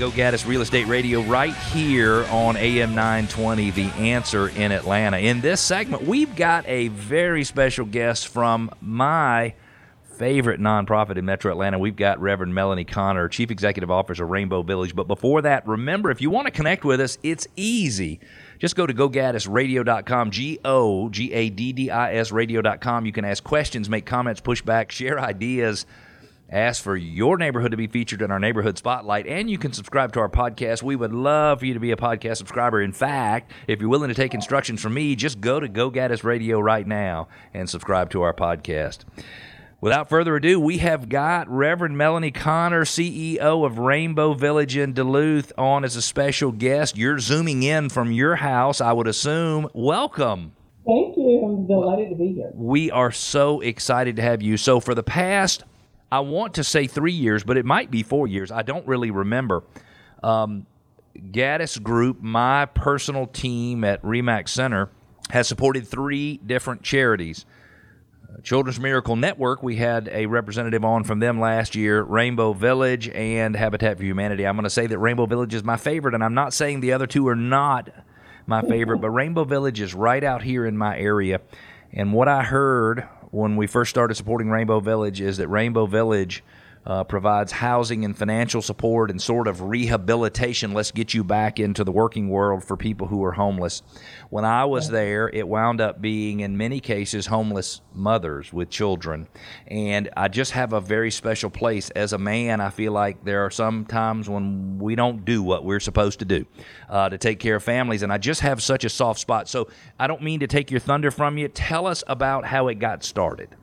Go Gaddis Real Estate Radio right here on AM 920, The Answer in Atlanta. In this segment, we've got a very special guest from my favorite nonprofit in Metro Atlanta. We've got Reverend Melanie Connor, Chief Executive Officer of Rainbow Village. But before that, remember, if you want to connect with us, it's easy. Just go to gogaddisradio.com, G O G A D D I S radio.com. You can ask questions, make comments, push back, share ideas ask for your neighborhood to be featured in our neighborhood spotlight, and you can subscribe to our podcast. We would love for you to be a podcast subscriber. In fact, if you're willing to take instructions from me, just go to Go Gaddis Radio right now and subscribe to our podcast. Without further ado, we have got Reverend Melanie Connor, CEO of Rainbow Village in Duluth, on as a special guest. You're zooming in from your house, I would assume. Welcome. Thank you. I'm delighted to be here. We are so excited to have you. So, for the past I want to say three years, but it might be four years. I don't really remember. Um, Gaddis Group, my personal team at Remax Center, has supported three different charities. Uh, Children's Miracle Network, we had a representative on from them last year, Rainbow Village and Habitat for Humanity. I'm going to say that Rainbow Village is my favorite, and I'm not saying the other two are not my favorite, but Rainbow Village is right out here in my area. And what I heard when we first started supporting Rainbow Village is that Rainbow Village uh, provides housing and financial support and sort of rehabilitation. Let's get you back into the working world for people who are homeless. When I was there, it wound up being, in many cases, homeless mothers with children. And I just have a very special place. As a man, I feel like there are some times when we don't do what we're supposed to do uh, to take care of families. And I just have such a soft spot. So I don't mean to take your thunder from you. Tell us about how it got started.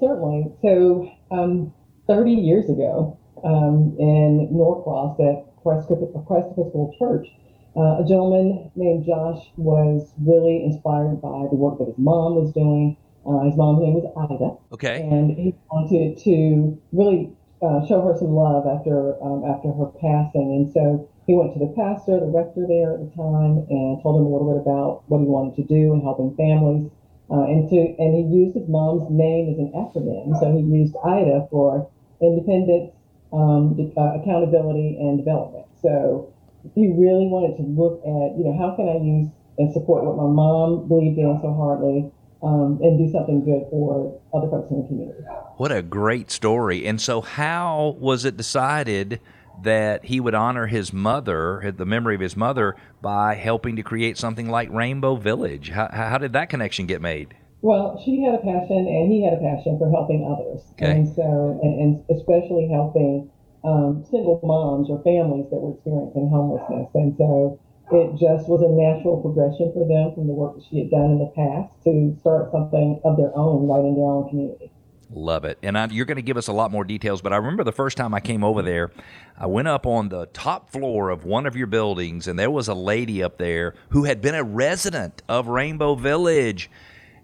Certainly. So, um, 30 years ago um, in Norcross at Christ, Episcopal Church. Uh, a gentleman named Josh was really inspired by the work that his mom was doing. Uh, his mom's name was Ida. Okay. And he wanted to really uh, show her some love after um, after her passing. And so he went to the pastor, the rector there at the time, and told him a little bit about what he wanted to do in helping families. Uh, and to and he used his mom's name as an acronym. So he used Ida for independence, um, uh, accountability, and development. So he really wanted to look at, you know, how can I use and support what my mom believed in so hardly um, and do something good for other folks in the community. What a great story. And so, how was it decided that he would honor his mother, the memory of his mother, by helping to create something like Rainbow Village? How, how did that connection get made? Well, she had a passion and he had a passion for helping others. Okay. And so, and, and especially helping um, single moms or families that were experiencing homelessness. And so it just was a natural progression for them from the work that she had done in the past to start something of their own right in their own community. Love it. And I, you're going to give us a lot more details, but I remember the first time I came over there, I went up on the top floor of one of your buildings, and there was a lady up there who had been a resident of Rainbow Village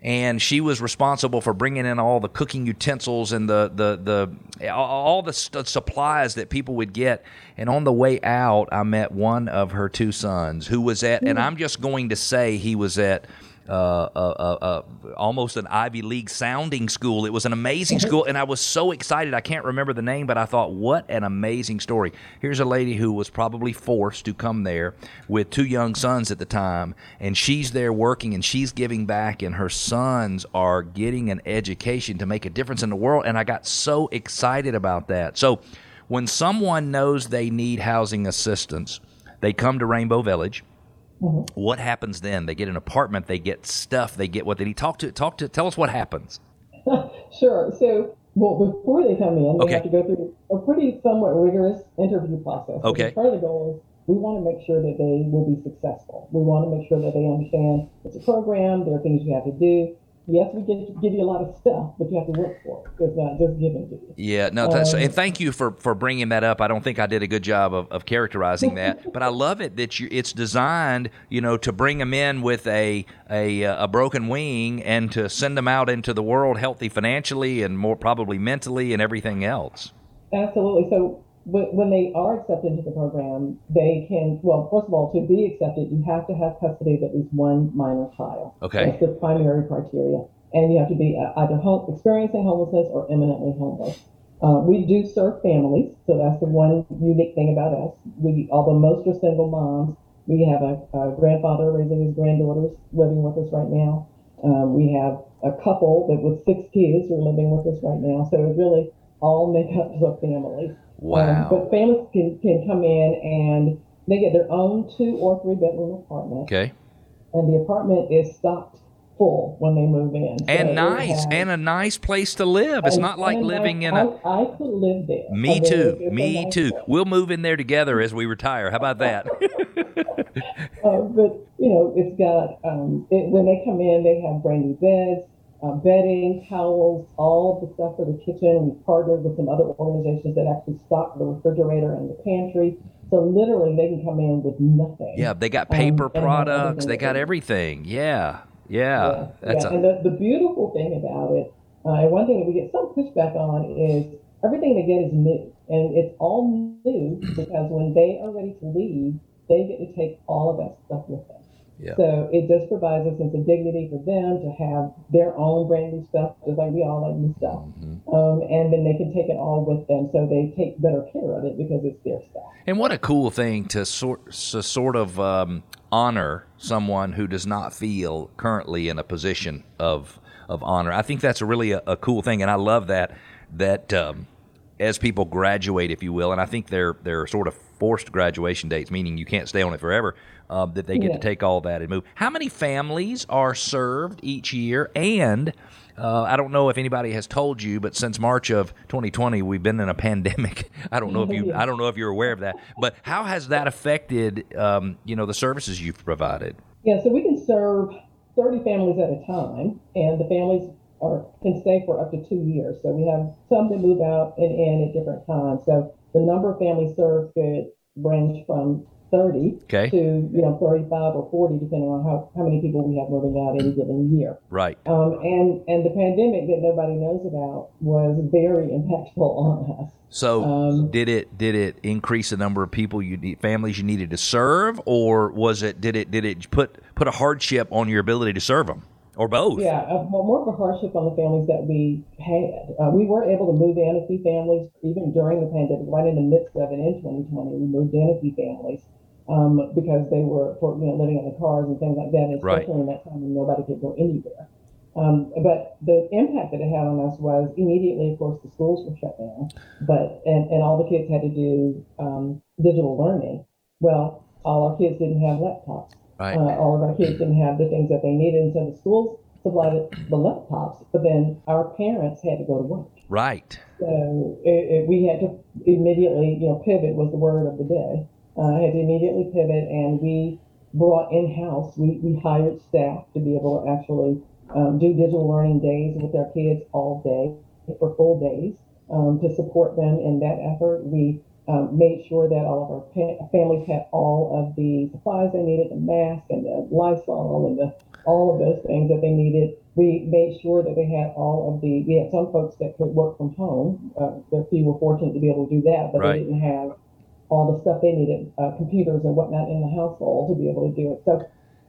and she was responsible for bringing in all the cooking utensils and the the the all the st- supplies that people would get. And on the way out, I met one of her two sons who was at, and mm. I'm just going to say he was at Uh, uh, uh, almost an Ivy League sounding school. It was an amazing school, and I was so excited. I can't remember the name, but I thought, what an amazing story. Here's a lady who was probably forced to come there with two young sons at the time, and she's there working and she's giving back, and her sons are getting an education to make a difference in the world. And I got so excited about that. So, when someone knows they need housing assistance, they come to Rainbow Village Mm-hmm. What happens then? They get an apartment, they get stuff, they get what they need. Talk to talk to tell us what happens. sure. So well, before they come in, they okay. have to go through a pretty somewhat rigorous interview process. Okay. Part of the goal is we want to make sure that they will be successful. We want to make sure that they understand it's a program, there are things you have to do, yes, we give, give you a lot of stuff, but you have to work for it. It's not just given to you. Yeah, no, um, and thank you for, for bringing that up. I don't think I did a good job of, of characterizing that, but I love it that you, it's designed, you know, to bring them in with a, a, a broken wing and to send them out into the world healthy financially and more probably mentally and everything else. Absolutely. So when they are accepted into the program, they can, well, first of all, to be accepted, you have to have custody of at least one minor child. Okay. That's the primary criteria. And you have to be uh, either home, experiencing homelessness or imminently homeless. Uh, we do serve families, so that's the one unique thing about us. We, although most are single moms, we have a, a grandfather raising his granddaughters living with us right now. Um, we have a couple that with six kids are living with us right now. So it really all make up a family. Wow. Um, but families can, can come in and they get their own two or three bedroom apartment. Okay. And the apartment is stocked full when they move in. So And nice, has- and a nice place to live. It's not like living I, in a. I, I could live there. I Me mean, too. it's- it's a Me nice too. place. We'll move in there together as we retire. How about that? Uh, but you know, it's got um, it, when they come in, they have brand new beds, uh, bedding, towels, all the stuff for the kitchen. We've partnered with some other organizations that actually stock the refrigerator and the pantry. So literally, they can come in with nothing. yeah, they got Um, paper have products. They got everything. Yeah. Yeah. That's yeah. a, and the, the beautiful thing about it, uh, and one thing that we get some pushback on is everything they get is new, and it's all new because when they are ready to leave, they get to take all of that stuff with them. Yeah. So it just provides a sense of dignity for them to have their own brand new stuff, just like we all like new stuff. Mm-hmm. Um, and then they can take it all with them, so they take better care of it because it's their stuff. And what a cool thing to sort to sort of um, honor someone who does not feel currently in a position of of honor. I think that's a really a, a cool thing, and I love that that um, as people graduate, if you will, and I think they're they're sort of forced graduation dates, meaning you can't stay on it forever. Uh, that they get to take all that and move. How many families are served each year? And uh, I don't know if anybody has told you, but since March of 2020, we've been in a pandemic. I don't know if you I don't know if you're aware of that, but how has that affected um, you know the services you've provided? Yeah, so we can serve 30 families at a time, and the families are can stay for up to two years. So we have some that move out and in at different times. So the number of families served could range from 30 Okay. to you know 35 or 40, depending on how, how many people we have moving out any given year. Right. Um, and and the pandemic that nobody knows about was very impactful on us. So Um, did it did it increase the number of people you need families you needed to serve, or was it did it did it put put a hardship on your ability to serve them, or both? Yeah, uh, well, more of a hardship on the families that we had. Uh, we were able to move in a few families even during the pandemic, right in the midst of it in 2020. We moved in a few families um, because they were, for, you know, living in the cars and things like that, Right. especially in that time when nobody could go anywhere. Um, but the impact that it had on us was immediately, of course, the schools were shut down, but and, and all the kids had to do um, digital learning. Well, all our kids didn't have laptops Right. uh, all of our kids didn't have the things that they needed, and so the schools supplied the laptops, but then our parents had to go to work. right. So it, it, we had to immediately, you know, pivot was the word of the day. Uh, I had to immediately pivot, and we brought in house. We, we hired staff to be able to actually um, do digital learning days with our kids all day for full days um, to support them in that effort. We um, made sure that all of our pa- families had all of the supplies they needed, the mask and the Lysol and the all of those things that they needed. We made sure that they had all of the. We had some folks that could work from home. Uh, few were fortunate to be able to do that, but Right. they didn't have all the stuff they needed, uh, computers and whatnot in the household to be able to do it. So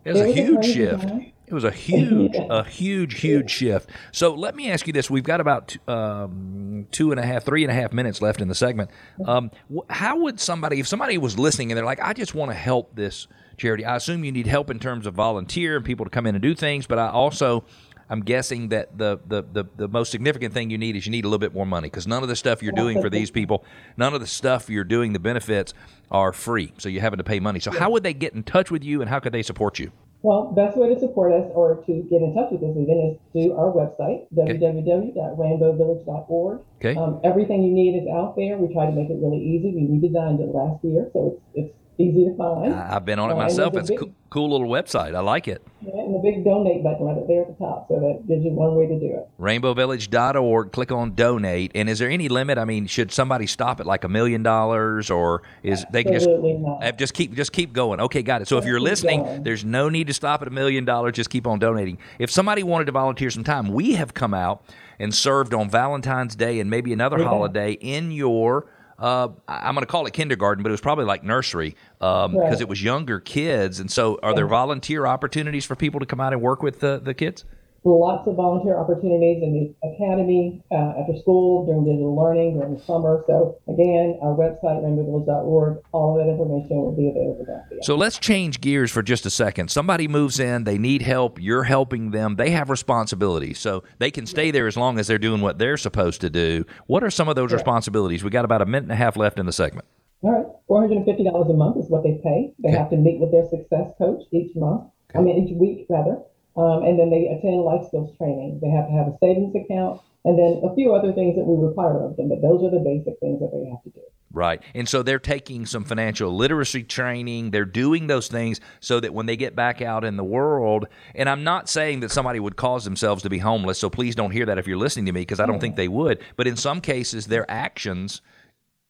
It was a It was a huge shift. time. It was a huge, a huge, huge shift. So let me ask you this: We've got about um, two and a half, three and a half minutes left in the segment. Um, how would somebody, if somebody was listening and they're like, "I just want to help this charity," I assume you need help in terms of volunteer and people to come in and do things, but I also I'm guessing that the, the, the, the most significant thing you need is you need a little bit more money because none of the stuff you're doing for these people, none of the stuff you're doing, the benefits are free. So you're having to pay money. So how would they get in touch with you and how could they support you? Well, best way to support us or to get in touch with us even is through our website, www.rainbowvillage.org. Okay. Um, everything you need is out there. We try to make it really easy. We redesigned it last year, so it's, it's easy to find. I- I've been on it Uh, myself. It's a big- cool, cool little website. I like it. Yeah, and the big donate button right up there at the top, so that gives you one way to do it. RainbowVillage.org. Click on donate. And is there any limit? I mean, should somebody stop at like a million dollars, or is they can just not. just keep just keep going? Okay, got it. So if you're listening, going. there's no need to stop at a million dollars. Just keep on donating. If somebody wanted to volunteer some time, we have come out and served on Valentine's Day and maybe another Yeah. holiday in your. Uh, I'm going to call it kindergarten, but it was probably like nursery because Right. it was younger kids. And so, are there volunteer opportunities for people to come out and work with the, the kids? Lots of volunteer opportunities in the academy, uh, after school, during digital learning, during the summer. So again, our website, rainbowvillage.org, all of that information will be available there. So let's change gears for just a second. Somebody moves in, they need help, you're helping them, they have responsibilities. So they can stay there as long as they're doing what they're supposed to do. What are some of those responsibilities? We got about a minute and a half left in the segment. All right, $450 a month is what they pay. They okay. have to meet with their success coach each month, okay. I mean, each week rather. Um, and then they attend life skills training. They have to have a savings account and then a few other things that we require of them, but those are the basic things that they have to do. Right. And so they're taking some financial literacy training. They're doing those things so that when they get back out in the world, and I'm not saying that somebody would cause themselves to be homeless, so please don't hear that if you're listening to me because I don't think they would. But in some cases, their actions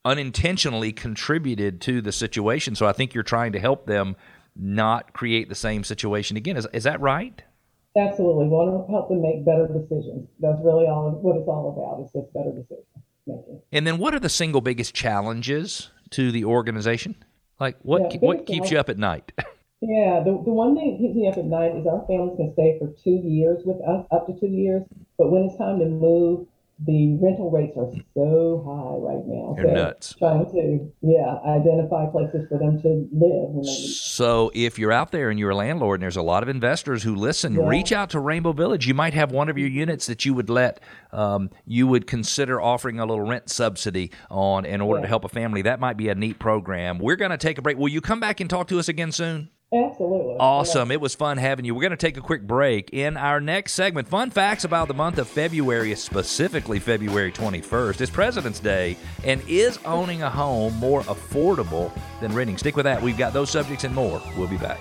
unintentionally contributed to the situation. So I think you're trying to help them not create the same situation again. Is, is that right? Absolutely. We want to help them make better decisions. That's really all what it's all about. It's just better decision making. And then, what are the single biggest challenges to the organization? Like, what yeah, what keeps you up at night? Yeah, the, the one thing that keeps me up at night is our families can stay for two years with us, up to two years. But when it's time to move, the rental rates are so high right now. They're so nuts. Trying to, yeah, identify places for them to live. so if you're out there and you're a landlord and there's a lot of investors who listen, yeah. reach out to Rainbow Village. You might have one of your units that you would let, um, you would consider offering a little rent subsidy on in order yeah. to help a family. That might be a neat program. We're going to take a break. Will you come back and talk to us again soon? Absolutely. Awesome. It was fun having you. We're going to take a quick break. In our next segment, fun facts about the month of February, specifically February 21st. It's President's Day, and is owning a home more affordable than renting? Stick with that. We've got those subjects and more. We'll be back.